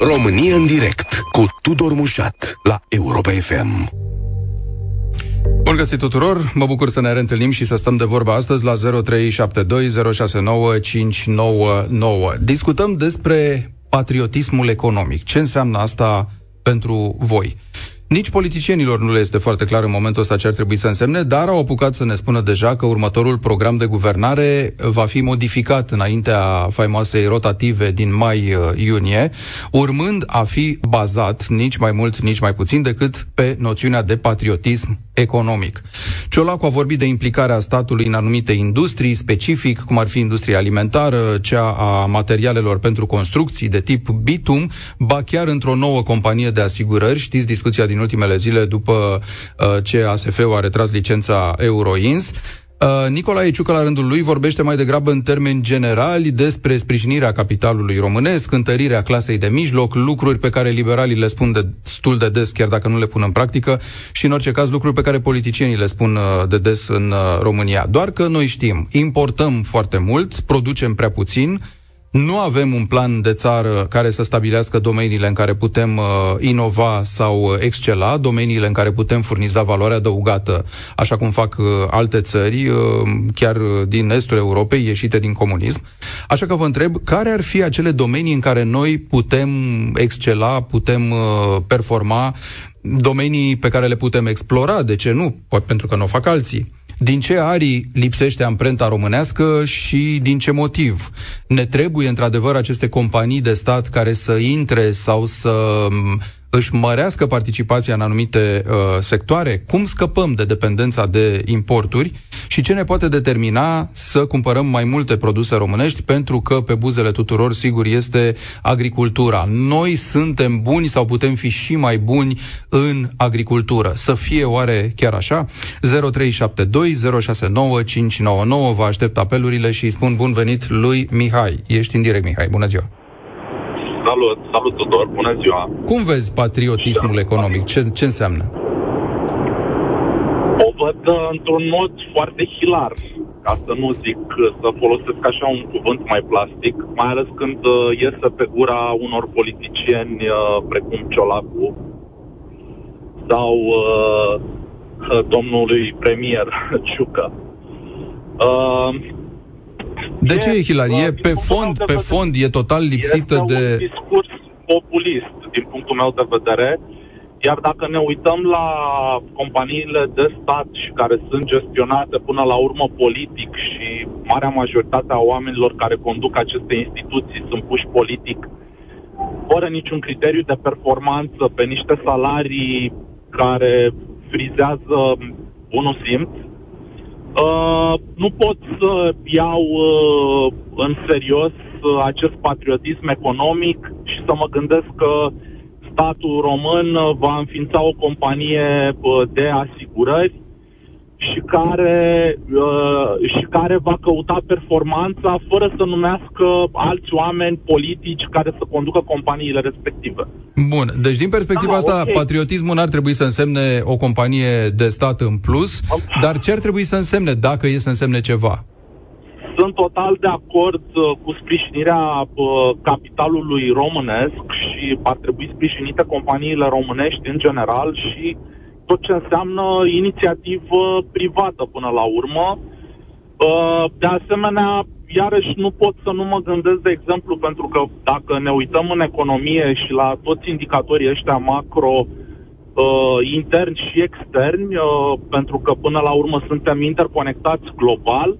România în direct cu Tudor Mușat la Europa FM. Bun găsit tuturor, mă bucur să ne reîntâlnim și să stăm de vorba astăzi la 0372069599. Discutăm despre patriotismul economic. Ce înseamnă asta pentru voi? Nici politicienilor nu le este foarte clar în momentul ăsta ce ar trebui să însemne, dar au apucat să ne spună deja că următorul program de guvernare va fi modificat înaintea faimoasei rotative din mai-iunie, urmând a fi bazat nici mai mult, nici mai puțin decât pe noțiunea de patriotism economic. Ciolacu a vorbit de implicarea statului în anumite industrii specific, cum ar fi industria alimentară, cea a materialelor pentru construcții de tip bitum, ba chiar într-o nouă companie de asigurări. Știți discuția din ultimele zile după uh, ce ASF-ul a retras licența Euroins. Uh, Nicolae Ciucă, la rândul lui, vorbește mai degrabă în termeni generali despre sprijinirea capitalului românesc, întărirea clasei de mijloc, lucruri pe care liberalii le spun de destul de des, chiar dacă nu le pun în practică, și în orice caz lucruri pe care politicienii le spun uh, de des în uh, România. Doar că noi știm, importăm foarte mult, producem prea puțin, nu avem un plan de țară care să stabilească domeniile în care putem uh, inova sau uh, excela, domeniile în care putem furniza valoare adăugată, așa cum fac uh, alte țări, uh, chiar din estul Europei, ieșite din comunism. Așa că vă întreb, care ar fi acele domenii în care noi putem excela, putem uh, performa, domenii pe care le putem explora, de ce nu? Poate pentru că nu o fac alții. Din ce arii lipsește amprenta românească și din ce motiv? Ne trebuie într-adevăr aceste companii de stat care să intre sau să își mărească participația în anumite uh, sectoare? Cum scăpăm de dependența de importuri și ce ne poate determina să cumpărăm mai multe produse românești pentru că pe buzele tuturor, sigur, este agricultura. Noi suntem buni sau putem fi și mai buni în agricultură. Să fie oare chiar așa? 0372 069 599 Vă aștept apelurile și îi spun bun venit lui Mihai. Ești în direct, Mihai. Bună ziua! Salut, salut Tudor, bună ziua. Cum vezi patriotismul economic? Ce, ce înseamnă? O văd uh, într-un mod foarte hilar, ca să nu zic, uh, să folosesc așa un cuvânt mai plastic, mai ales când uh, iese pe gura unor politicieni precum Ciolacu sau uh, domnului premier Ciucă. Uh, de ce e hilarie? Pe fond, pe fond e total lipsită este de... un discurs populist, din punctul meu de vedere, iar dacă ne uităm la companiile de stat și care sunt gestionate până la urmă politic și marea majoritate a oamenilor care conduc aceste instituții sunt puși politic, fără niciun criteriu de performanță, pe niște salarii care frizează bunul simț, Uh, nu pot să iau uh, în serios uh, acest patriotism economic și să mă gândesc că statul român uh, va înființa o companie uh, de asigurări și care, uh, și care va căuta performanța fără să numească alți oameni politici care să conducă companiile respective. Bun, deci din perspectiva da, asta, okay. patriotismul n-ar trebui să însemne o companie de stat în plus, dar ce ar trebui să însemne dacă e să însemne ceva? Sunt total de acord uh, cu sprijinirea uh, capitalului românesc și ar trebui sprijinite companiile românești în general și uh, tot ce înseamnă inițiativă privată până la urmă. Uh, de asemenea, iarăși nu pot să nu mă gândesc, de exemplu, pentru că dacă ne uităm în economie și la toți indicatorii ăștia macro, uh, interni și externi, uh, pentru că până la urmă suntem interconectați global,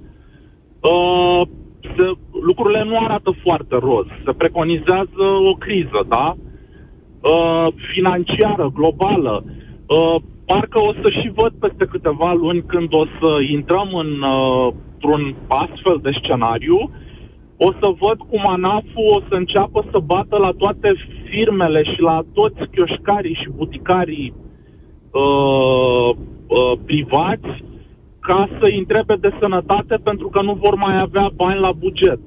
uh, se, lucrurile nu arată foarte roz. Se preconizează o criză, da? Uh, financiară, globală. Uh, parcă o să și văd peste câteva luni când o să intrăm în, uh, într-un astfel de scenariu, o să văd cum ANAF-ul o să înceapă să bată la toate firmele și la toți chioșcarii și buticarii uh, uh, privați ca să-i întrebe de sănătate pentru că nu vor mai avea bani la buget.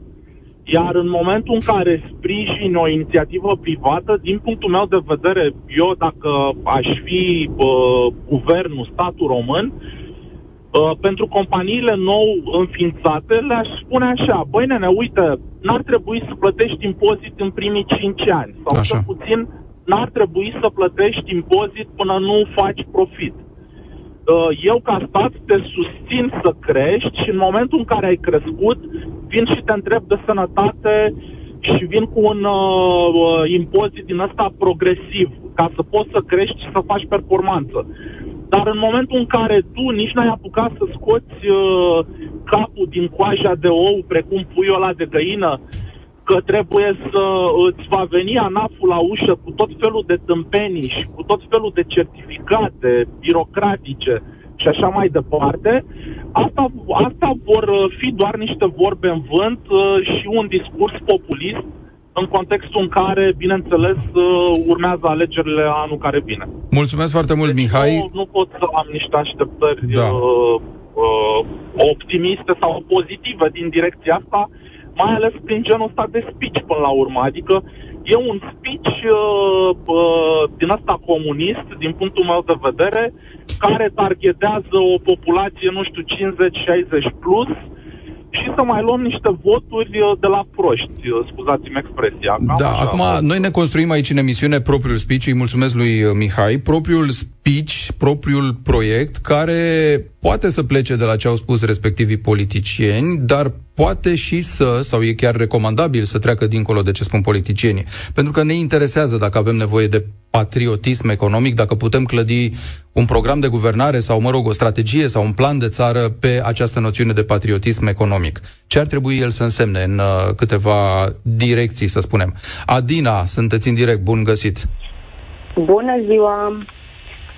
Iar în momentul în care sprijin o inițiativă privată, din punctul meu de vedere, eu dacă aș fi uh, guvernul, statul român, uh, pentru companiile nou înființate le-aș spune așa, băi nene, uite, n-ar trebui să plătești impozit în primii 5 ani. Sau Așa. cel puțin n-ar trebui să plătești impozit până nu faci profit. Uh, Eu, ca stat, te susțin să crești și în momentul în care ai crescut, vin și te întreb de sănătate și vin cu un uh, uh, impozit din ăsta progresiv, ca să poți să crești și să faci performanță. Dar în momentul în care tu nici n-ai apucat să scoți uh, capul din coaja de ou, precum puiul ăla de găină, că trebuie să îți va veni anaful la ușă cu tot felul de tâmpenii și cu tot felul de certificate birocratice și așa mai departe, asta, asta vor uh, fi doar niște vorbe în vânt uh, și un discurs populist în contextul în care, bineînțeles, uh, urmează alegerile anul care vine. Mulțumesc foarte mult, Mihai. Nu, nu pot să am niște așteptări Da. uh, uh, optimiste sau pozitive din direcția asta, mai ales prin genul ăsta de speech până la urmă. Adică e un speech uh, uh, din asta comunist, din punctul meu de vedere, care targetează o populație, nu știu, 50-60 plus, și să mai luăm niște voturi uh, de la proști, uh, scuzați-mi expresia. Cam Da, așa. acum noi ne construim aici în emisiune propriul speech, îi mulțumesc lui uh, Mihai, propriul speech, propriul proiect, care poate să plece de la ce au spus respectivii politicieni, dar poate și să, sau e chiar recomandabil să treacă dincolo de ce spun politicienii. Pentru că ne interesează dacă avem nevoie de patriotism economic, dacă putem clădi un program de guvernare sau, mă rog, o strategie sau un plan de țară pe această noțiune de patriotism economic. Ce ar trebui el să însemne în uh, câteva direcții, să spunem. Adina, sunteți în direct, bun găsit. Bună ziua!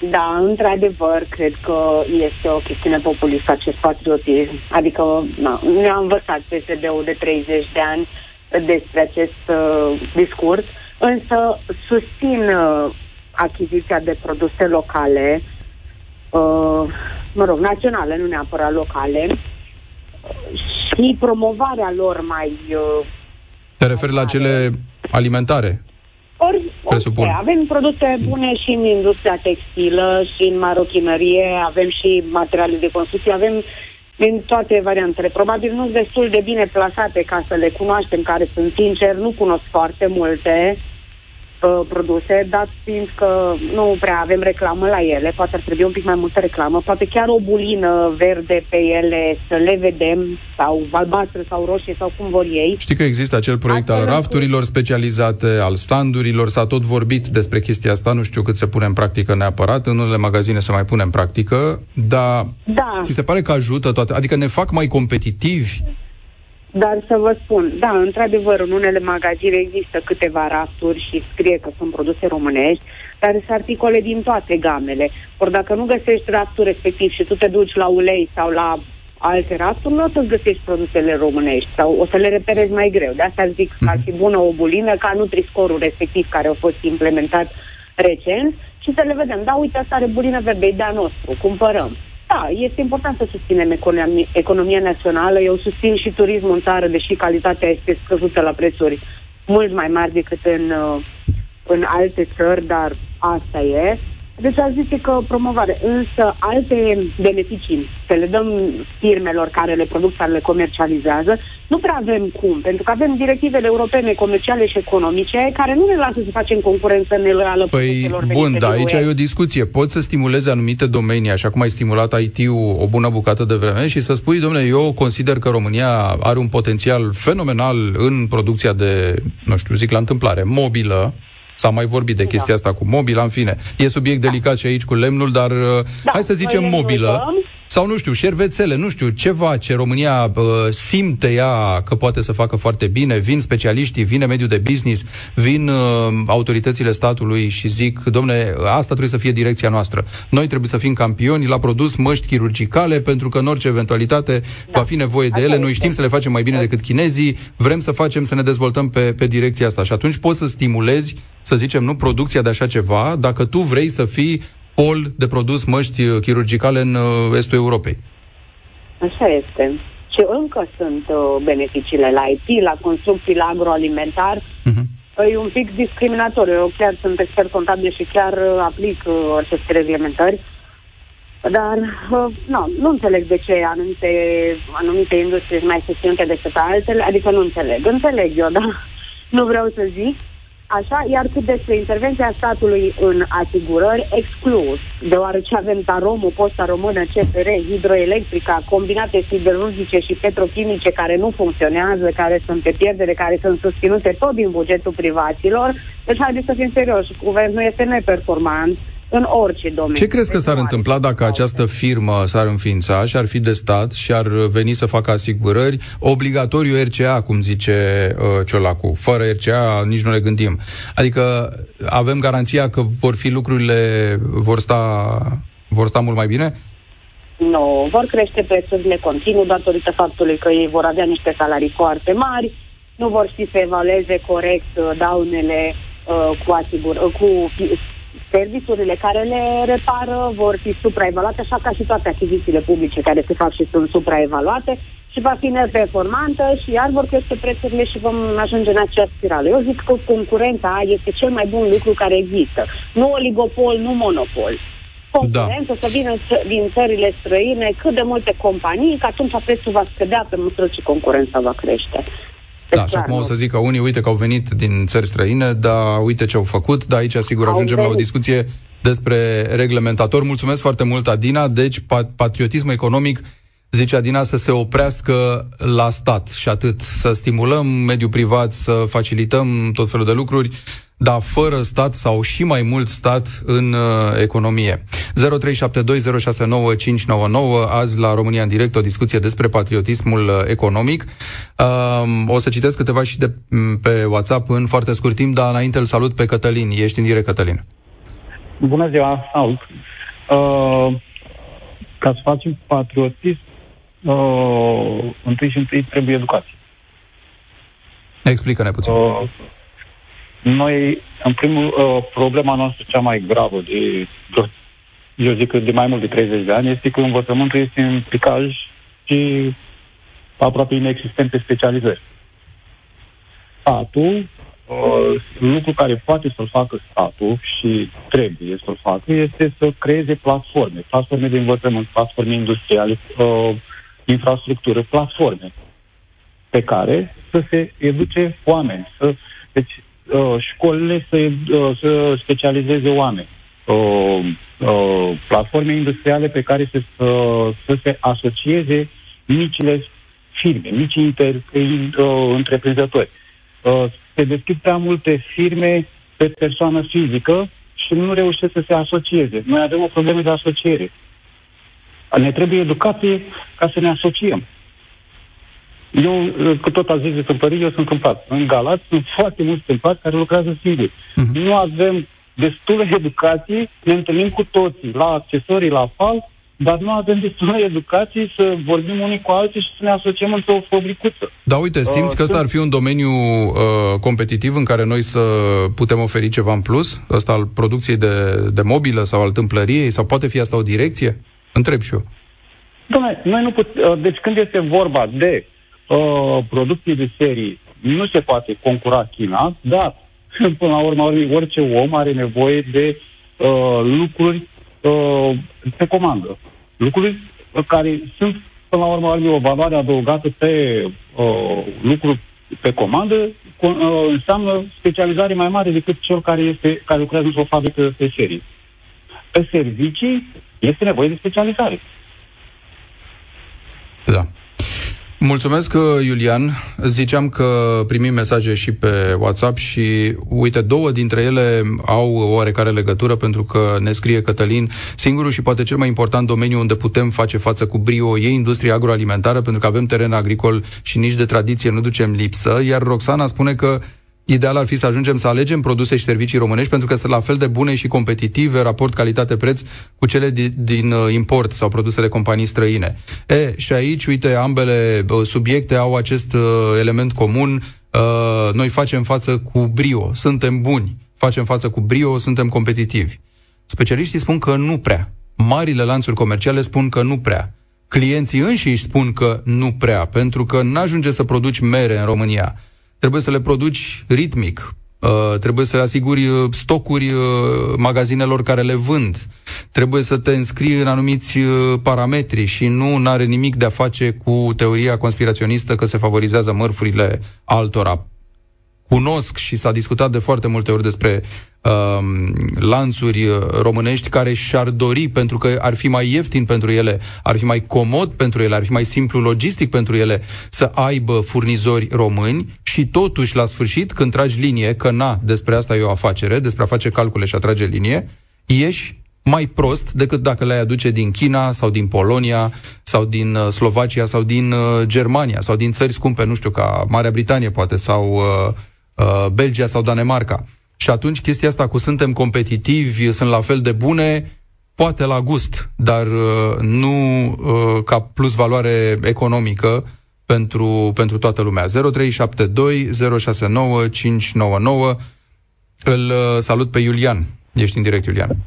Da, într-adevăr, cred că este o chestiune populistă acest patriotism. Adică na, ne-a învățat PSD-ul de 30 de ani despre acest uh, discurs, însă susțin uh, achiziția de produse locale, uh, mă rog, naționale, nu neapărat locale, uh, și promovarea lor mai uh, Te referi la cele alimentare? Ori, Presupun. orice. Avem produse bune și în industria textilă, și în marochinărie, avem și materiale de construcție, avem din toate variantele. Probabil nu sunt destul de bine plasate ca să le cunoaștem, care sunt sincer, nu cunosc foarte multe uh, produse, dat fiind că nu prea avem reclamă la ele, poate ar trebui un pic mai multă reclamă, poate chiar o bulină verde pe ele să le vedem, sau albastră sau roșie sau cum vor ei. Știi că există acel proiect al Astfel încât- rafturilor specializate, al standurilor, s-a tot vorbit despre chestia asta, nu știu cât se pune în practică neapărat, în unele magazine se mai pune în practică, dar Da. ți se pare că ajută toate, adică ne fac mai competitivi? Dar să vă spun, da, într-adevăr, în unele magazine există câteva rafturi și scrie că sunt produse românești, dar sunt articole din toate gamele. Ori dacă nu găsești raftul respectiv și tu te duci la ulei sau la alte rafturi, nu o să-ți găsești produsele românești sau o să le reperezi mai greu. De asta zic că ar fi bună o bulină ca Nutri-Score-ul respectiv care a fost implementat recent și să le vedem. Da, uite, asta are bulină verde, e de-a nostru, cumpărăm. Da, este important să susținem economia, economia națională. Eu susțin și turismul în țară, deși calitatea este scăzută la prețuri mult mai mari decât în, uh, în alte țări, dar asta e. Deci aș zice că promovare, însă alte beneficii să le dăm firmelor care le produc sau le comercializează, nu prea avem cum, pentru că avem directivele europene comerciale și economice care nu ne lasă să facem concurență neloială Păi, produselor bun, venite da, din aici UE. ai o discuție. Poți să stimulezi anumite domenii, așa cum ai stimulat IT-ul o bună bucată de vreme și să spui, domnule, eu consider că România are un potențial fenomenal în producția de, nu știu, zic la întâmplare, mobilă, S-a mai vorbit de chestia asta cu mobila, în fine. E subiect delicat și aici cu lemnul, dar da, hai să zicem noi le mobilă. notăm. Sau nu știu, șervețele, nu știu, ceva ce România uh, simte ea că poate să facă foarte bine, vin specialiștii, vine mediul de business, vin uh, autoritățile statului și zic, domne, asta trebuie să fie direcția noastră. Noi trebuie să fim campioni la produs măști chirurgicale, pentru că în orice eventualitate da. va fi nevoie de Asta ele, este. noi știm să le facem mai bine decât chinezii, vrem să facem, să ne dezvoltăm pe, pe direcția asta. Și atunci poți să stimulezi, să zicem, nu producția de așa ceva, dacă tu vrei să fii pol de produs măști uh, chirurgicale în uh, estul Europei. Așa este. Și încă sunt uh, beneficiile la IT, la construcții, la agroalimentar. Mhm. E un pic discriminatoriu. Eu chiar sunt expert contabil și chiar uh, aplic uh, aceste reglementări. Dar uh, no, nu înțeleg de ce anumite, anumite industrie mai susținute decât altele, adică nu înțeleg. Înțeleg eu, dar nu vreau să zic. Așa, iar cât despre intervenția statului în asigurări, exclus, deoarece avem Taromul, Posta Română, CFR, Hidroelectrica, combinate siderurgice și petrochimice care nu funcționează, care sunt pe pierdere, care sunt susținute tot din bugetul privaților, deci haideți să fim serioși, guvernul este neperformant, în orice domeniu. Ce crezi că s-ar întâmpla dacă această firmă s-ar înființa și ar fi de stat și ar veni să facă asigurări obligatoriu RCA, cum zice uh, Ciolacu? Fără RCA nici nu ne gândim. Adică avem garanția că vor fi lucrurile, vor sta, vor sta mult mai bine? Nu, vor crește prețurile continuu datorită faptului că ei vor avea niște salarii foarte mari, nu vor ști să evalueze corect uh, daunele uh, cu, asigur, uh, cu serviciurile care le repară vor fi supraevaluate, așa ca și toate achizițiile publice care se fac și sunt supraevaluate și va fi neperformantă și iar vor crește prețurile și vom ajunge în acea spirală. Eu zic că concurența este cel mai bun lucru care există. Nu oligopol, nu monopol. Concurență da. să vină din țările străine cât de multe companii, că atunci prețul va scădea pe măsură ce concurența va crește. Da, și acum o să zic că unii, uite că au venit din țări străine, dar uite ce au făcut, dar aici, sigur, au ajungem venit. la o discuție despre reglementator. Mulțumesc foarte mult, Adina. Deci, patriotism economic, zice Adina, să se oprească la stat și atât. Să stimulăm mediul privat, să facilităm tot felul de lucruri, dar fără stat sau și mai mult stat în uh, economie. 0372069599 azi la România în direct o discuție despre patriotismul uh, economic. Uh, o să citesc câteva și de pe WhatsApp în foarte scurt timp, dar înainte îl salut pe Cătălin. Ești în direct, Cătălin. Bună ziua, salut. Uh, ca să facem patriotism, uh, întâi și întâi trebuie educație. Explică-ne puțin. Uh, noi, în primul, uh, problema noastră cea mai gravă de, de, eu zic că de mai mult de 30 de ani, este că învățământul este în picaj și aproape inexistent pe specializări. Statul, uh, lucru care poate să-l facă statul și trebuie să-l facă, este să creeze platforme, platforme de învățământ, platforme industriale, uh, infrastructură, platforme pe care să se educe oameni. Să, deci uh, școlile să, uh, să specializeze oameni. Uh, uh, platforme industriale pe care să, uh, să se asocieze micile firme, mici inter, uh, întreprinzători. Uh, se deschid prea multe firme pe persoană fizică și nu reușesc să se asocieze. Noi avem o problemă de asociere. Ne trebuie educație ca să ne asociem. Eu, că tot a zis de tâmpării, eu sunt câmplat. În Galați sunt foarte mulți câmpați care lucrează singuri. Uh-huh. Nu avem destulă educație, ne întâlnim cu toții, la accesorii, la fal, dar nu avem destulă educație să vorbim unii cu alții și să ne asociem într-o fabricuță. Da, uite, simți uh, că ăsta ar fi un domeniu uh, competitiv în care noi să putem oferi ceva în plus? Ăsta al producției de, de mobilă sau al tâmplăriei? Sau poate fi asta o direcție? Întreb și eu. Dom'le, noi nu put... Uh, deci când este vorba de uh, producție de serii nu se poate concura China, dar până la urmă orice om are nevoie de uh, lucruri uh, pe comandă. Lucruri care sunt până la urmă o valoare adăugată pe uh, lucruri pe comandă, cu, uh, înseamnă specializare mai mare decât cel care, este, care lucrează într-o fabrică pe serie. Pe servicii este nevoie de specializare. Da. Mulțumesc, uh, Iulian. Ziceam că primim mesaje și pe WhatsApp și, uite, două dintre ele au oarecare legătură pentru că ne scrie Cătălin, singurul și poate cel mai important domeniu unde putem face față cu brio e industria agroalimentară pentru că avem teren agricol și nici de tradiție nu ducem lipsă, iar Roxana spune că Ideal ar fi să ajungem să alegem produse și servicii românești pentru că sunt la fel de bune și competitive, raport calitate-preț, cu cele din, din uh, import sau produsele companii străine. E, și aici, uite, ambele uh, subiecte au acest uh, element comun. Uh, noi facem față cu brio, suntem buni, facem față cu brio, suntem competitivi. Specialiștii spun că nu prea. Marile lanțuri comerciale spun că nu prea. Clienții înșiși spun că nu prea, pentru că n-ajunge să produci mere în România trebuie să le produci ritmic, Uh, trebuie să le asiguri uh, stocuri uh, magazinelor care le vând, trebuie să te înscrii în anumiți uh, parametri și nu are nimic de a face cu teoria conspiraționistă că se favorizează mărfurile altora. Cunosc și s-a discutat de foarte multe ori despre uh, lanțuri uh, românești care și-ar dori, pentru că ar fi mai ieftin pentru ele, ar fi mai comod pentru ele, ar fi mai simplu logistic pentru ele să aibă furnizori români și totuși, la sfârșit, când tragi linie, că na, despre asta e o afacere, despre a face calcule și a trage linie, ieși mai prost decât dacă le-ai aduce din China sau din Polonia sau din uh, Slovacia sau din uh, Germania sau din țări scumpe, nu știu, ca Marea Britanie poate sau uh, uh, Belgia sau Danemarca. Și atunci chestia asta cu suntem competitivi, sunt la fel de bune, poate la gust, dar uh, nu uh, ca plus valoare economică pentru, pentru toată lumea. 0372 069 599 Îl uh, salut pe Iulian. Ești în direct, Iulian.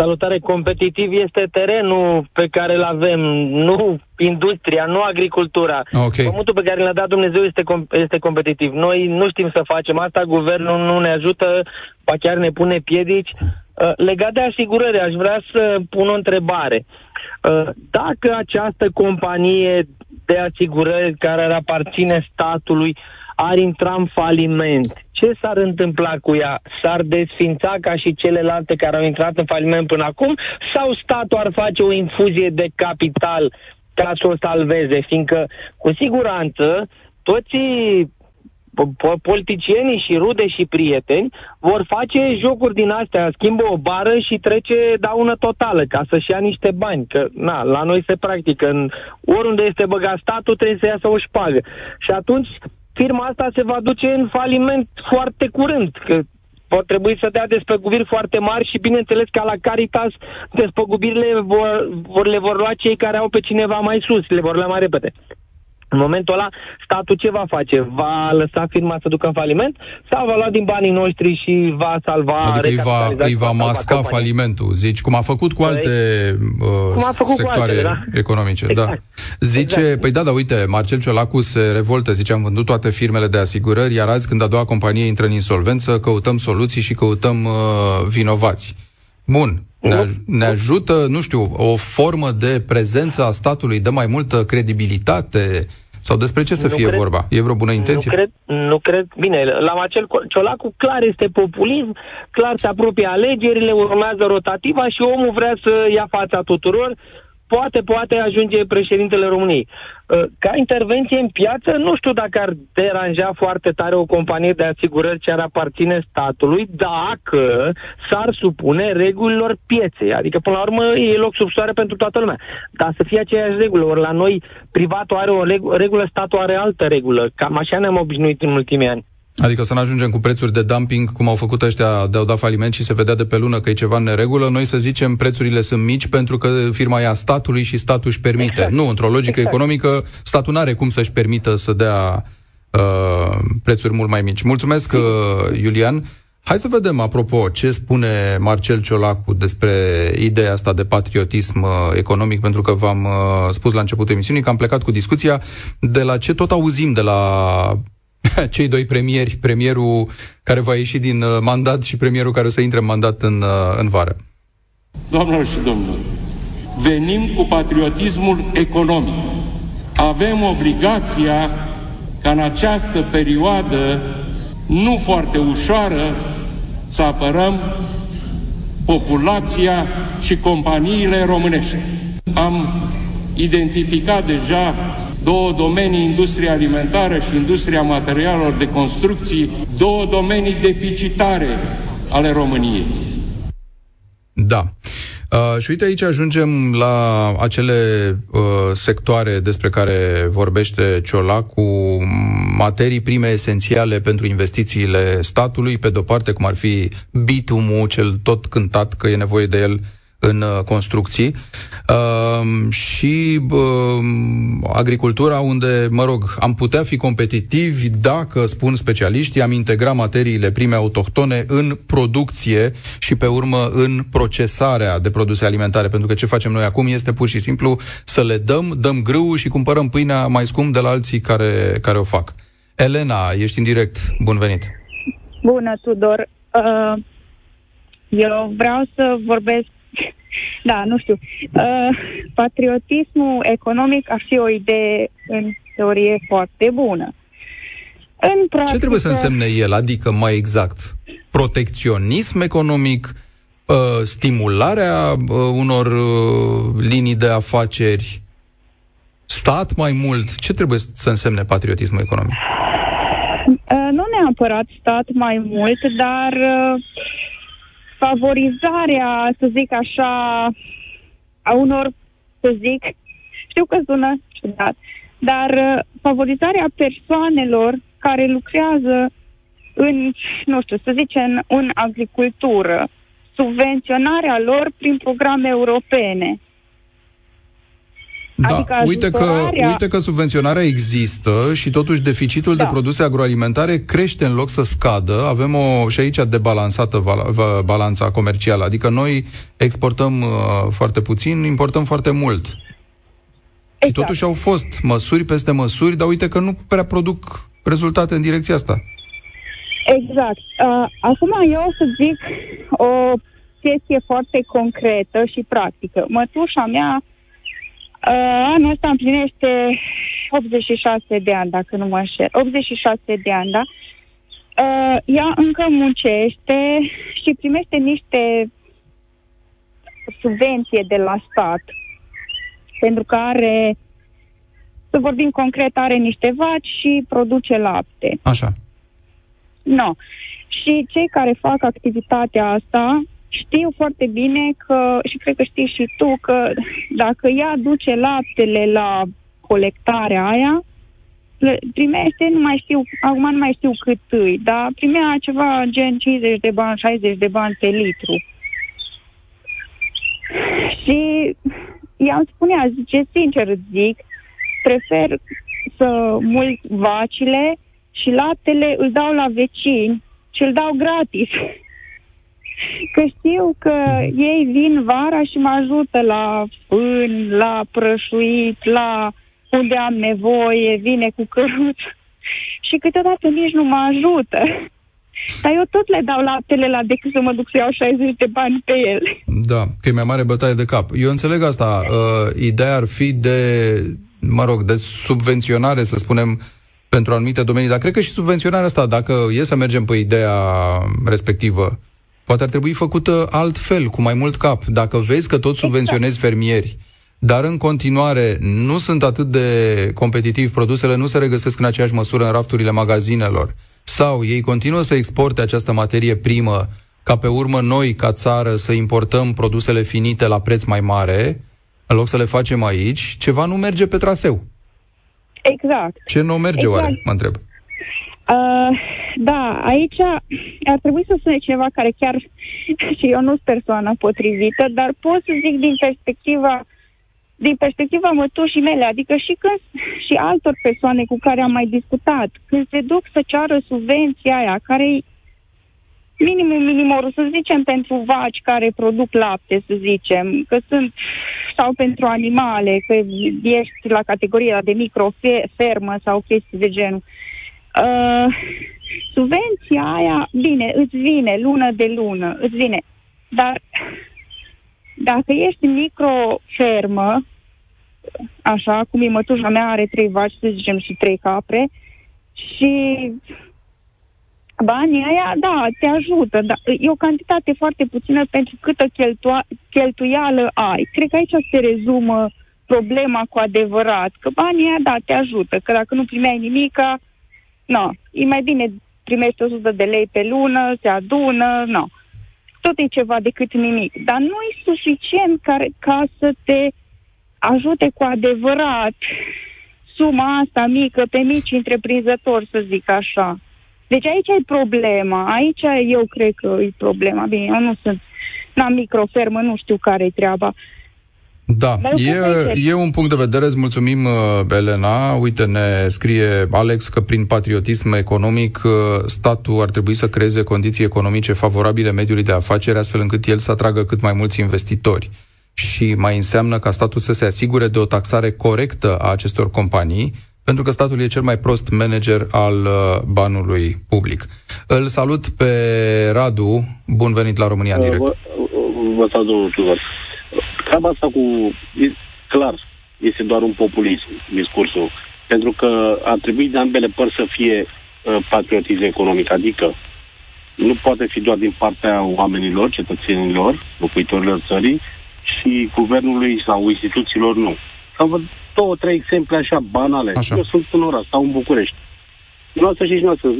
Salutare, competitiv este terenul pe care îl avem, nu industria, nu agricultura. Okay. Pământul pe care l-a dat Dumnezeu este, com- este competitiv. Noi nu știm să facem asta, guvernul nu ne ajută, ba chiar ne pune piedici. Uh, legat de asigurări, aș vrea să pun o întrebare. Uh, dacă această companie de asigurări care ar aparține statului ar intra în faliment, ce s-ar întâmpla cu ea? S-ar desfința ca și celelalte care au intrat în faliment până acum? Sau statul ar face o infuzie de capital ca să o salveze? Fiindcă, cu siguranță, toți politicienii și rude și prieteni vor face jocuri din astea, schimbă o bară și trece daună totală ca să-și ia niște bani. Că, na, la noi se practică. În, oriunde este băgat statul, trebuie să iasă o șpagă. Și atunci firma asta se va duce în faliment foarte curând, că vor trebui să dea despăgubiri foarte mari și bineînțeles ca la Caritas despăgubirile vor, vor, le vor lua cei care au pe cineva mai sus, le vor lua mai repede. În momentul ăla, statul ce va face? Va lăsa firma să ducă în faliment sau va lua din banii noștri și va salva Adică îi va, îi va masca compania. falimentul, zici, cum a făcut cu păi, alte uh, cum a făcut sectoare cu altele, da? economice. Da. Exact. Da. Zice, exact. păi da, da, uite, Marcel Ciolacu se revoltă, zice, am vândut toate firmele de asigurări, iar azi când a doua companie intră în insolvență, căutăm soluții și căutăm uh, vinovați. Bun, ne, aj- ne ajută, nu știu, o formă de prezență a statului, dă mai multă credibilitate, sau despre ce să nu fie cred, vorba? E vreo bună intenție? Nu cred, nu cred. Bine, la acel Ciolacu clar este populism, clar se apropie alegerile, urmează rotativa și omul vrea să ia fața tuturor poate, poate ajunge președintele României. Uh, ca intervenție în piață, nu știu dacă ar deranja foarte tare o companie de asigurări ce ar aparține statului dacă s-ar supune regulilor pieței. Adică, până la urmă, e loc sub soare pentru toată lumea. Dar să fie aceeași regulă. Ori la noi, privatul are o regulă, statul are altă regulă. Cam așa ne-am obișnuit în ultimii ani. Adică să nu ajungem cu prețuri de dumping, cum au făcut ăștia de au dat faliment și se vedea de pe lună că e ceva în neregulă, noi să zicem prețurile sunt mici pentru că firma e a statului și statul își permite. Exact. Nu, într-o logică exact. economică, statul nu are cum să-și permită să dea uh, prețuri mult mai mici. Mulțumesc, uh, Iulian. Hai să vedem, apropo, ce spune Marcel Ciolacu despre ideea asta de patriotism uh, economic, pentru că v-am uh, spus la începutul emisiunii că am plecat cu discuția de la ce tot auzim de la cei doi premieri, premierul care va ieși din uh, mandat și premierul care o să intre în mandat în, uh, în vară. Doamnelor și domnilor, venim cu patriotismul economic. Avem obligația ca în această perioadă nu foarte ușoară să apărăm populația și companiile românești. Am identificat deja două domenii, industria alimentară și industria materialelor de construcții, două domenii deficitare ale României. Da. Uh, și uite aici ajungem la acele uh, sectoare despre care vorbește Ciola cu materii prime esențiale pentru investițiile statului, pe de-o parte cum ar fi bitumul, cel tot cântat că e nevoie de el în uh, construcții uh, și uh, agricultura unde, mă rog, am putea fi competitivi dacă, spun specialiștii, am integrat materiile prime autohtone în producție și pe urmă în procesarea de produse alimentare, pentru că ce facem noi acum este pur și simplu să le dăm, dăm grâu și cumpărăm pâinea mai scump de la alții care, care o fac. Elena, ești în direct. Bun venit! Bună, Tudor! Uh, eu vreau să vorbesc da, nu știu. Uh, patriotismul economic ar fi o idee în teorie foarte bună. În practică... Ce trebuie să însemne el? Adică, mai exact, protecționism economic, uh, stimularea uh, unor uh, linii de afaceri, stat mai mult? Ce trebuie să însemne patriotismul economic? Uh, nu neapărat stat mai mult, dar uh, favorizarea, să zic așa, a unor, să zic, știu că sună ciudat, dar uh, favorizarea persoanelor care lucrează în, nu știu, să zicem, în agricultură, subvenționarea lor prin programe europene. Da, adică uite că, uite că subvenționarea există și totuși deficitul da. de produse agroalimentare crește în loc să scadă. Avem o și aici debalansată val, balanța comercială, adică noi exportăm uh, foarte puțin, importăm foarte mult. Exact. Și totuși au fost măsuri peste măsuri, dar uite că nu prea produc rezultate în direcția asta. Exact. Uh, acum eu o să zic o chestie foarte concretă și practică. Mătușa mea Uh, anul ăsta împlinește 86 de ani, dacă nu mă înșel. 86 de ani, da? Uh, ea încă muncește și primește niște subvenție de la stat, pentru că are, să vorbim concret, are niște vaci și produce lapte. Așa. Nu. No. Și cei care fac activitatea asta știu foarte bine că, și cred că știi și tu, că dacă ea duce laptele la colectarea aia, primește, nu mai știu, acum nu mai știu cât îi, dar primea ceva gen 50 de bani, 60 de bani pe litru. Și ea îmi spunea, zice, sincer îți zic, prefer să mult vacile și laptele îl dau la vecini și îl dau gratis. Că știu că ei vin vara și mă ajută la fân, la prășuit, la unde am nevoie, vine cu căruț. Și câteodată nici nu mă ajută. Dar eu tot le dau laptele la decât să mă duc să iau 60 de bani pe el. Da, că e mai mare bătaie de cap. Eu înțeleg asta. Uh, ideea ar fi de, mă rog, de subvenționare, să spunem, pentru anumite domenii, dar cred că și subvenționarea asta, dacă e să mergem pe ideea respectivă, Poate ar trebui făcută altfel, cu mai mult cap. Dacă vezi că tot exact. subvenționezi fermieri, dar în continuare nu sunt atât de competitivi, produsele nu se regăsesc în aceeași măsură în rafturile magazinelor, sau ei continuă să exporte această materie primă, ca pe urmă noi, ca țară, să importăm produsele finite la preț mai mare, în loc să le facem aici, ceva nu merge pe traseu. Exact. Ce nu merge exact. oare, mă întreb? Uh, da, aici ar trebui să sune cineva care chiar și eu nu sunt persoana potrivită, dar pot să zic din perspectiva din perspectiva mătușii mele, adică și când și altor persoane cu care am mai discutat, când se duc să ceară subvenția aia, care minimum minimorul, să zicem, pentru vaci care produc lapte, să zicem, că sunt, sau pentru animale, că ești la categoria de microfermă sau chestii de genul. Uh, subvenția aia, bine, îți vine lună de lună, îți vine. Dar dacă ești microfermă, așa cum e mătușa mea, are trei vaci, să zicem, și trei capre, și banii aia, da, te ajută, dar e o cantitate foarte puțină pentru câtă cheltua- cheltuială ai. Cred că aici se rezumă problema cu adevărat, că banii aia, da, te ajută, că dacă nu primeai nimica, nu, e mai bine primești 100 de lei pe lună, se adună, nu. Tot e ceva decât nimic. Dar nu e suficient ca, ca să te ajute cu adevărat suma asta mică pe mici întreprinzători, să zic așa. Deci aici e problema. Aici eu cred că e problema. Bine, eu nu sunt, n-am microfermă, nu știu care e treaba. Da, e, e un punct de vedere, îți mulțumim, uh, Elena. Uite, ne scrie Alex că prin patriotism economic uh, statul ar trebui să creeze condiții economice favorabile mediului de afaceri, astfel încât el să atragă cât mai mulți investitori. Și mai înseamnă ca statul să se asigure de o taxare corectă a acestor companii, pentru că statul e cel mai prost manager al uh, banului public. Îl salut pe Radu. Bun venit la România Direct. Vă, vă salut, domnul treaba asta cu... E, clar, este doar un populism, discursul. Pentru că ar trebui de ambele părți să fie uh, patriotism economic, adică nu poate fi doar din partea oamenilor, cetățenilor, locuitorilor țării și guvernului sau instituțiilor nu. Am două, trei exemple așa banale. Așa. Eu sunt în oraș, stau în București. Noastră și noastră,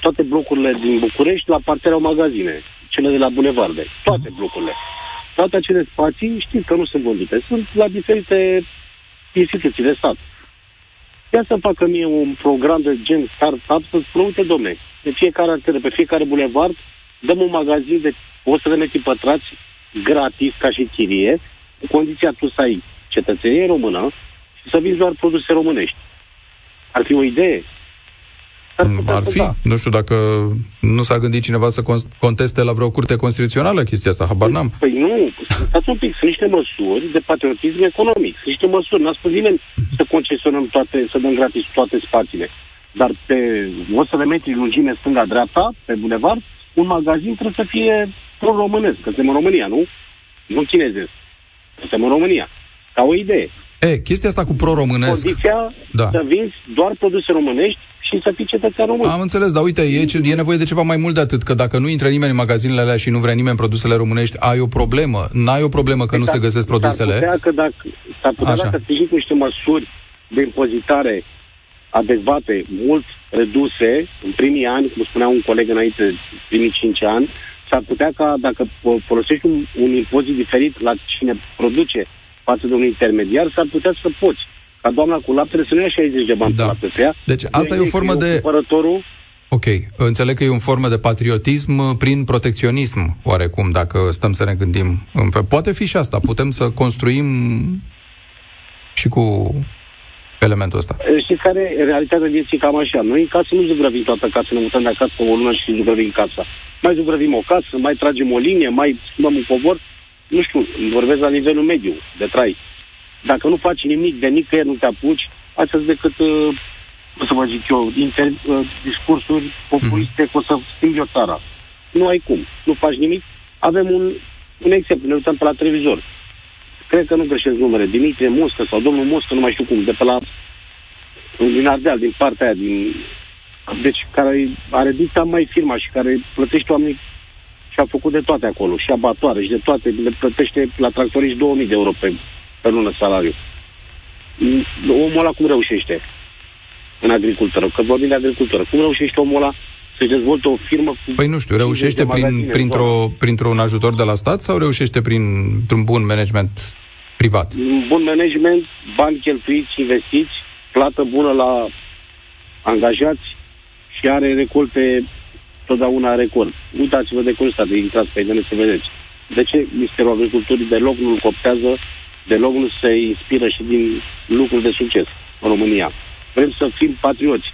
toate blocurile din București la partea magazine, cele de la bulevarde, toate blocurile. Toate acele spații, știți că nu sunt vândute, sunt la diferite instituții de stat. Ia să facă mie un program de gen start-up să spună, uite, domne, pe fiecare arteră, pe fiecare bulevard, dăm un magazin de 100 de metri pătrați gratis ca și chirie, cu condiția tu să ai cetățenie română și să vinzi doar produse românești. Ar fi o idee. Ar fi. Da. Nu știu dacă nu s-a gândit cineva să conteste la vreo curte constituțională chestia asta, habar n-am. Păi nu, stați un pic, sunt niște măsuri de patriotism economic, sunt niște măsuri, n-a spus nimeni să concesionăm toate, să dăm gratis toate spațiile. Dar pe 100 de metri lungime stânga-dreapta, pe bulevard, un magazin trebuie să fie pro-românesc, că suntem în România, nu? Nu chinezesc. Suntem în România. Ca o idee. E, chestia asta cu pro-românesc... Condiția da. să vinzi doar produse românești și să fii cetățean român. Am înțeles, dar uite, e, e nevoie de ceva mai mult de atât, că dacă nu intră nimeni în magazinele alea și nu vrea nimeni produsele românești, ai o problemă. N-ai o problemă că exact, nu se găsesc produsele. S-ar putea că dacă, s-ar putea Așa. dacă sprijin cu niște măsuri de impozitare adecvate, mult reduse, în primii ani, cum spunea un coleg înainte, primii 5 ani, s-ar putea ca dacă folosești un, un impozit diferit la cine produce față de un intermediar, s-ar putea să poți ca doamna cu laptele să nu ia 60 de bani da. lapte pe ea. Deci asta e o formă de... Cumpărătorul... Ok, înțeleg că e o formă de patriotism prin protecționism, oarecum, dacă stăm să ne gândim. Poate fi și asta, putem să construim și cu elementul ăsta. Și care e realitatea vieții cam așa. Noi în casă nu zugrăvim toată casa, ne mutăm de acasă o lună și zugrăvim casa. Mai zugrăvim o casă, mai tragem o linie, mai schimbăm un covor. Nu știu, vorbesc la nivelul mediu de trai. Dacă nu faci nimic, de nicăieri nu te apuci, asta decât, uh, cum să vă zic eu, inter, uh, discursuri populiste mm-hmm. că o să schimbi o țara. Nu ai cum. Nu faci nimic. Avem un, un exemplu, ne uităm pe la televizor. Cred că nu greșesc numere. Dimitrie Muscă sau domnul Muscă, nu mai știu cum, de pe la din Ardeal, din partea aia, din, deci care are dicta mai firma și care plătește oamenii și a făcut de toate acolo, și abatoare și de toate, le plătește la tractoriști 2000 de euro pe pe lună salariu. Omul ăla cum reușește în agricultură? Că vorbim de agricultură. Cum reușește omul ăla să-și dezvolte o firmă cu... Păi nu știu, reușește prin, printr-o, printr-un ajutor de la stat sau reușește printr-un bun management privat? Bun management, bani cheltuiți, investiți, plată bună la angajați și are recolte totdeauna record. Uitați-vă de cum de intrați pe internet să vedeți. De ce Ministerul Agriculturii deloc nu-l coptează deloc nu se inspiră și din lucruri de succes în România. Vrem să fim patrioți.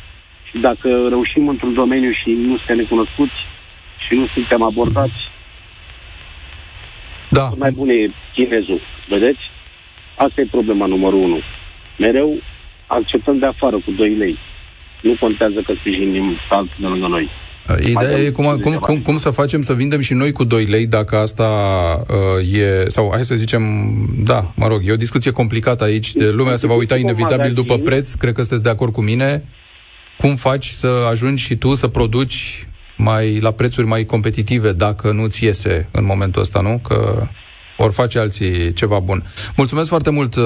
Și dacă reușim într-un domeniu și nu suntem necunoscuți și nu suntem abordați, da. mai bun e chinezul. Vedeți? Asta e problema numărul unu. Mereu acceptăm de afară cu 2 lei. Nu contează că sprijinim statul de lângă noi. Ideea e cum, cum, cum, cum să facem să vindem și noi cu 2 lei dacă asta uh, e, sau hai să zicem, da, mă rog, e o discuție complicată aici, de lumea se va uita inevitabil după preț, cred că sunteți de acord cu mine. Cum faci să ajungi și tu să produci mai la prețuri mai competitive dacă nu-ți iese în momentul ăsta, nu? Că ori face alții ceva bun. Mulțumesc foarte mult, uh,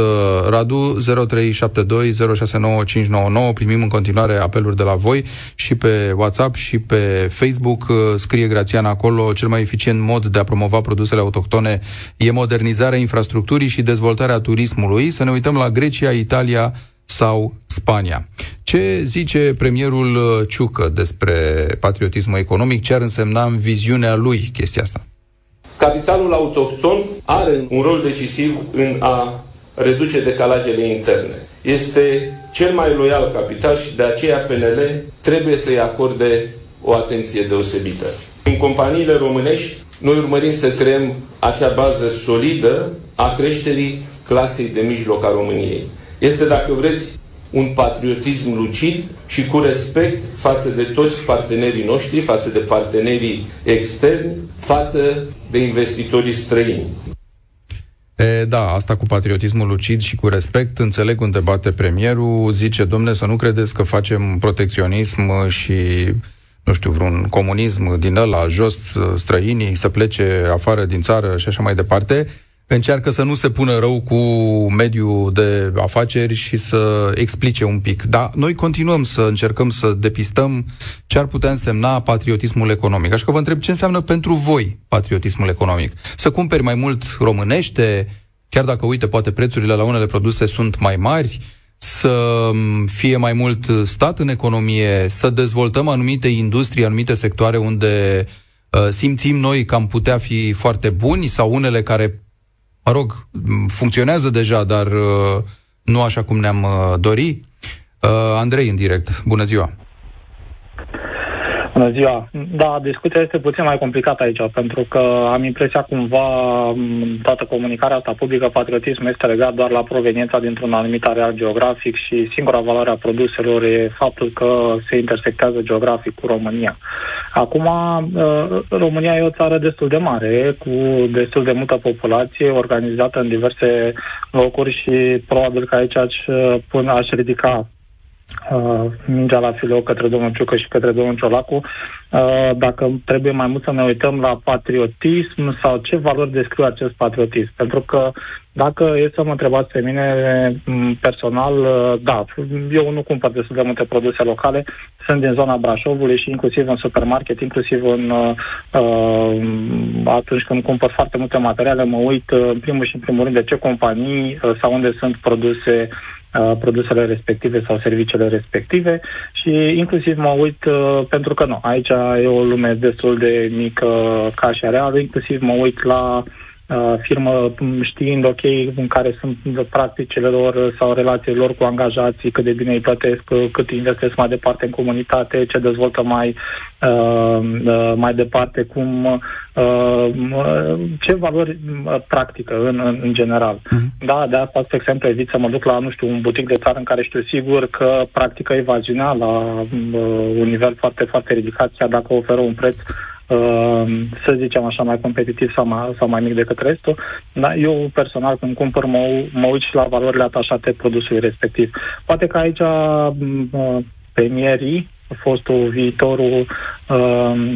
Radu, 0372069599. Primim în continuare apeluri de la voi și pe WhatsApp și pe Facebook. Uh, scrie Grațiana acolo, cel mai eficient mod de a promova produsele autohtone e modernizarea infrastructurii și dezvoltarea turismului. Să ne uităm la Grecia, Italia, sau Spania. Ce zice premierul uh, Ciucă despre patriotismul economic? Ce ar însemna în viziunea lui chestia asta? Capitalul autohton are un rol decisiv în a reduce decalajele interne. Este cel mai loial capital și de aceea PNL trebuie să-i acorde o atenție deosebită. În companiile românești, noi urmărim să creăm acea bază solidă a creșterii clasei de mijloc a României. Este, dacă vreți, un patriotism lucid și cu respect față de toți partenerii noștri, față de partenerii externi, față de investitorii străini. E, da, asta cu patriotismul lucid și cu respect, înțeleg unde bate premierul, zice, domne, să nu credeți că facem protecționism și nu știu, vreun comunism din ăla jos, străinii, să plece afară din țară și așa mai departe încearcă să nu se pună rău cu mediul de afaceri și să explice un pic. Dar noi continuăm să încercăm să depistăm ce ar putea însemna patriotismul economic. Așa că vă întreb ce înseamnă pentru voi patriotismul economic. Să cumperi mai mult românește, chiar dacă, uite, poate prețurile la unele produse sunt mai mari, să fie mai mult stat în economie, să dezvoltăm anumite industrie, anumite sectoare unde uh, simțim noi că am putea fi foarte buni sau unele care mă rog, funcționează deja, dar uh, nu așa cum ne-am uh, dori. Uh, Andrei, în direct, bună ziua! Bună ziua! Da, discuția este puțin mai complicată aici, pentru că am impresia cumva toată comunicarea asta publică, patriotism este legat doar la proveniența dintr-un anumit areal geografic și singura valoare a produselor e faptul că se intersectează geografic cu România. Acum, uh, România e o țară destul de mare, cu destul de multă populație, organizată în diverse locuri și probabil că aici aș, uh, aș ridica uh, mingea la filou către domnul Ciucă și către domnul Ciolacu, uh, dacă trebuie mai mult să ne uităm la patriotism sau ce valori descriu acest patriotism. Pentru că dacă e să mă întrebați pe mine personal, uh, da, eu nu cumpăr destul de multe produse locale, sunt din zona Brașovului și inclusiv în supermarket, inclusiv în uh, uh atunci când cumpăr foarte multe materiale, mă uit uh, în primul și în primul rând de ce companii uh, sau unde sunt produse produsele respective sau serviciile respective și inclusiv mă uit uh, pentru că nu, aici e o lume destul de mică ca și real, inclusiv mă uit la uh, firmă știind ok în care sunt practicile lor sau relațiile lor cu angajații, cât de bine îi plătesc, cât investesc mai departe în comunitate, ce dezvoltă mai, uh, uh, mai departe, cum Uh, ce valori uh, practică în, în, în general. Uh-huh. Da, de asta, spre exemplu, evit să mă duc la, nu știu, un butic de țară în care știu sigur că practică evaziunea la uh, un nivel foarte, foarte ridicat, chiar dacă oferă un preț Uh, să zicem așa, mai competitiv sau mai, sau mai mic decât restul. Da, eu personal când cumpăr mă, mă uit și la valorile atașate produsului respectiv. Poate că aici uh, premierii, fostul viitorul uh,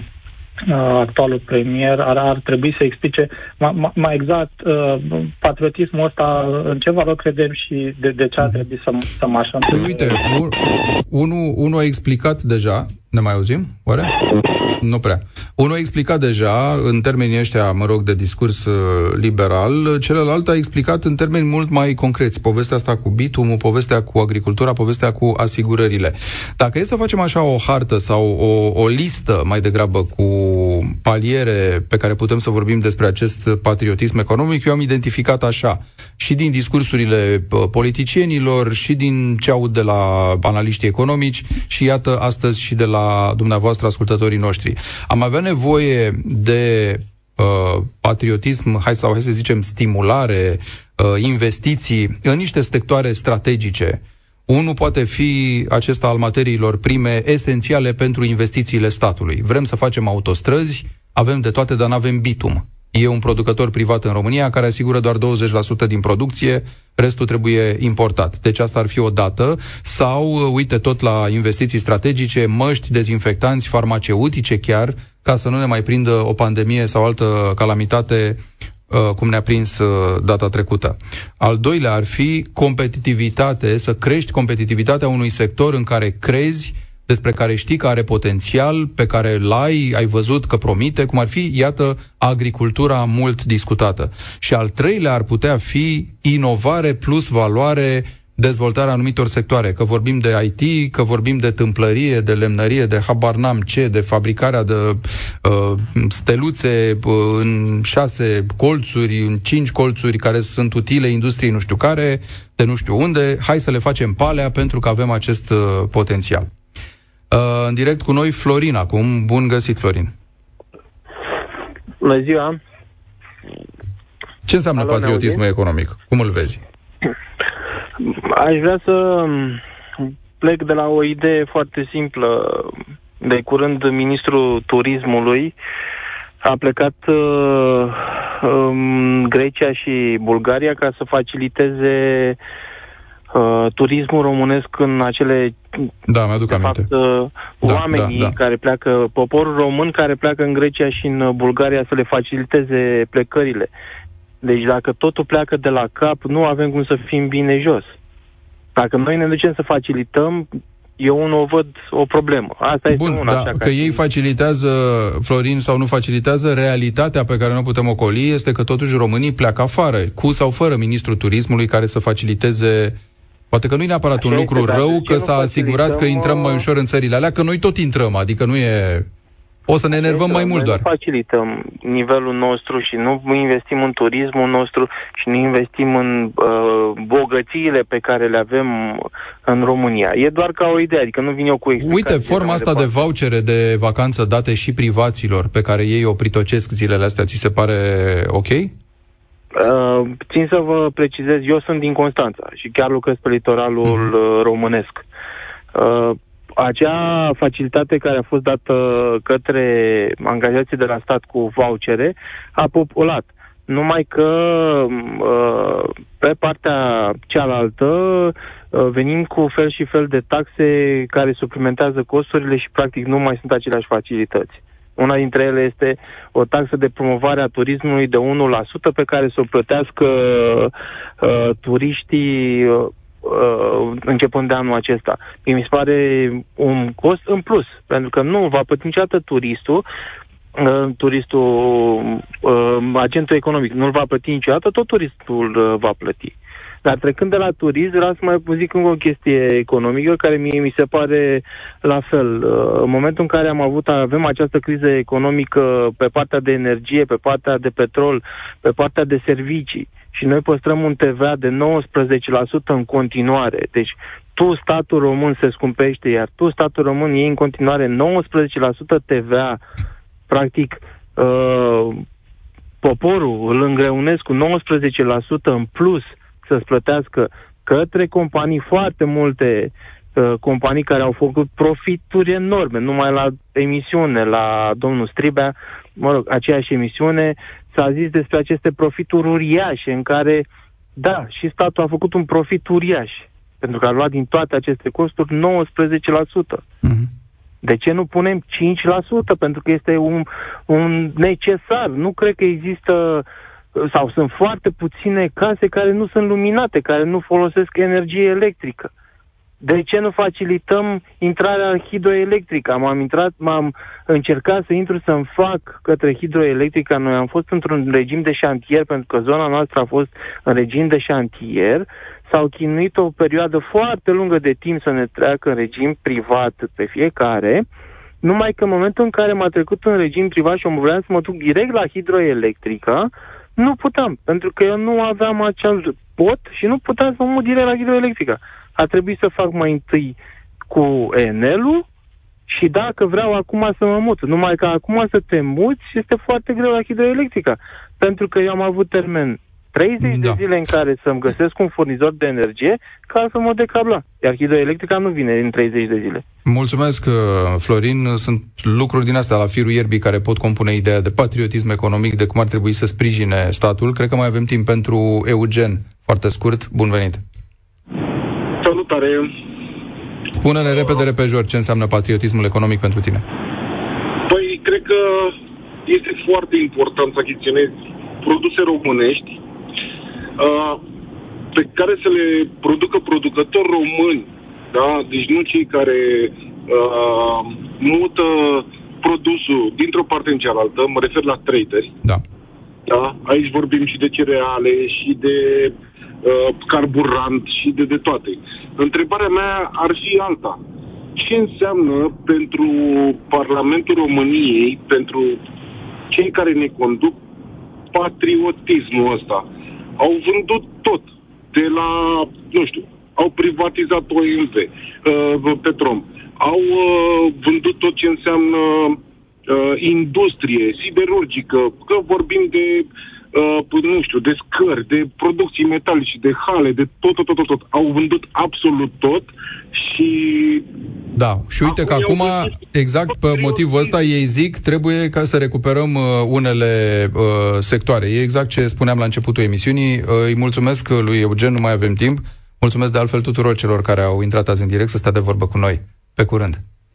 Uh, actualul premier ar, ar trebui să explice mai, mai exact uh, patriotismul ăsta, în ce valori credem și de, de ce ar mhm. trebui să, să mă așa Uite, un, unul, unul a explicat deja, ne mai auzim, oare? Nu prea. Unul a explicat deja, în termenii ăștia, mă rog, de discurs uh, liberal, celălalt a explicat în termeni mult mai concreți. Povestea asta cu bitumul, povestea cu agricultura, povestea cu asigurările. Dacă e să facem așa o hartă sau o, o listă mai degrabă cu paliere pe care putem să vorbim despre acest patriotism economic, eu am identificat așa. Și din discursurile uh, politicienilor, și din ce aud de la analiștii economici, și iată astăzi și de la dumneavoastră ascultătorii noștri noștri. Am avea nevoie de uh, patriotism, hai sau hai să zicem stimulare, uh, investiții în niște sectoare strategice. Unul poate fi acesta al materiilor prime esențiale pentru investițiile statului. Vrem să facem autostrăzi, avem de toate, dar nu avem bitum. E un producător privat în România care asigură doar 20% din producție, restul trebuie importat. Deci asta ar fi o dată. Sau, uite, tot la investiții strategice, măști, dezinfectanți, farmaceutice chiar, ca să nu ne mai prindă o pandemie sau altă calamitate uh, cum ne-a prins uh, data trecută. Al doilea ar fi competitivitate, să crești competitivitatea unui sector în care crezi despre care știi că are potențial, pe care l-ai, ai văzut că promite, cum ar fi, iată, agricultura mult discutată. Și al treilea ar putea fi inovare plus valoare dezvoltarea anumitor sectoare, că vorbim de IT, că vorbim de tâmplărie, de lemnărie, de habar n-am ce, de fabricarea de uh, steluțe uh, în șase colțuri, în cinci colțuri care sunt utile industriei nu știu care, de nu știu unde, hai să le facem palea pentru că avem acest uh, potențial. Uh, în direct cu noi Florin acum. Bun găsit, Florin. Bună ziua! Ce înseamnă Alo, patriotismul economic? Cum îl vezi? Aș vrea să plec de la o idee foarte simplă. De curând, ministrul turismului a plecat uh, um, Grecia și Bulgaria ca să faciliteze uh, turismul românesc în acele da, mi-aduc aminte. Fapt, uh, Da, oamenii da, da. care pleacă, poporul român care pleacă în Grecia și în uh, Bulgaria să le faciliteze plecările. Deci dacă totul pleacă de la cap, nu avem cum să fim bine jos. Dacă noi ne ducem să facilităm, eu nu o văd o problemă. Asta este Bun, una. da, așa că ei facilitează, Florin, sau nu facilitează, realitatea pe care nu putem ocoli este că totuși românii pleacă afară, cu sau fără ministrul turismului care să faciliteze Poate că nu e neapărat un Așa lucru este, dar rău de ce că nu s-a asigurat că facilităm, intrăm mai uh, ușor în țările alea, că noi tot intrăm, adică nu e... O să ne enervăm mai Noi mult nu doar. facilităm nivelul nostru și nu investim în turismul nostru și nu investim în uh, bogățiile pe care le avem în România. E doar ca o idee, adică nu vin eu cu explicații. Uite, forma mai asta de departe. vouchere de vacanță date și privaților, pe care ei o pritocesc zilele astea, ți se pare ok? Uh, țin să vă precizez, eu sunt din Constanța și chiar lucrez pe litoralul Mhm. uh, românesc. Uh, acea facilitate care a fost dată către angajații de la stat cu vouchere a populat. Numai că uh, pe partea cealaltă uh, venim cu fel și fel de taxe care suplimentează costurile și practic nu mai sunt aceleași facilități. Una dintre ele este o taxă de promovare a turismului de 1% pe care să o plătească uh, turiștii uh, uh, începând de anul acesta. Mie mi se pare un cost în plus, pentru că nu va plăti niciodată turistul, uh, turistul, uh, agentul economic nu-l va plăti niciodată, tot turistul uh, va plăti. Dar trecând de la turism, vreau să mai zic încă o chestie economică care mie mi se pare la fel. Uh, În momentul în care am avut, avem această criză economică pe partea de energie, pe partea de petrol, pe partea de servicii și noi păstrăm un TVA de 19% în continuare. Deci tu, statul român, se scumpește, iar tu, statul român, iei în continuare 19% TVA, practic, uh, poporul îl îngreunesc cu 19% în plus să-ți plătească către companii foarte multe uh, companii care au făcut profituri enorme, numai la emisiune, la domnul Stribea, mă rog, aceeași emisiune, s-a zis despre aceste profituri uriașe în care, da, și statul a făcut un profit uriaș, pentru că a luat din toate aceste costuri 19%. De ce nu punem 5%? Pentru că este un, un necesar. Nu cred că există sau sunt foarte puține case care nu sunt luminate, care nu folosesc energie electrică. De ce nu facilităm intrarea hidroelectrică? M-am intrat, m-am încercat să intru să-mi fac către hidroelectrica. Noi am fost într-un regim de șantier, pentru că zona noastră a fost în regim de șantier. S-au chinuit o perioadă foarte lungă de timp să ne treacă în regim privat pe fiecare, numai că în momentul în care m-a trecut în regim privat și eu vreau să mă duc direct la hidroelectrică, nu puteam, pentru că eu nu aveam acel pot și nu puteam să mă mut direct la hidroelectrica. A trebuit să fac mai întâi cu Enelul și dacă vreau acum să mă mut. Numai că acum să te muți este foarte greu la hidroelectrica. Pentru că eu am avut termen 30 da. de zile în care să-mi găsesc un furnizor de energie ca să mă decabla. Iar hidroelectrica nu vine în 30 de zile. Mulțumesc, uh, Florin. Sunt lucruri din astea la firul ierbii care pot compune ideea de patriotism economic, de cum ar trebui să sprijine statul. Cred că mai avem timp pentru Eugen. Foarte scurt, bun venit. Salutare! Spune-ne repede, repejor, ce înseamnă patriotismul economic pentru tine. Păi, cred că este foarte important să achiziționezi produse românești uh, pe care să le producă producători români, da? Deci nu cei care uh, mută produsul dintr-o parte în cealaltă, mă refer la traderi. Da. Da? Aici vorbim și de cereale, și de uh, carburant, și de, de toate. Întrebarea mea ar fi alta. Ce înseamnă pentru Parlamentul României, pentru cei care ne conduc, patriotismul ăsta? Au vândut tot. De la, nu știu, au privatizat OMV, uh, Petrom, au uh, vândut tot ce înseamnă uh, industrie siderurgică, că vorbim de uh, nu știu, de scări, de producții metalice, de hale, de tot, tot, tot, tot, tot. Au vândut absolut tot și... Da, și uite că acum, exact pe motivul ăsta, ei zic, trebuie ca să recuperăm uh, unele uh, sectoare. E exact ce spuneam la începutul emisiunii. Uh, îi mulțumesc lui Eugen, nu mai avem timp. Mulțumesc de altfel tuturor celor care au intrat azi în direct să stea de vorbă cu noi. Pe curând!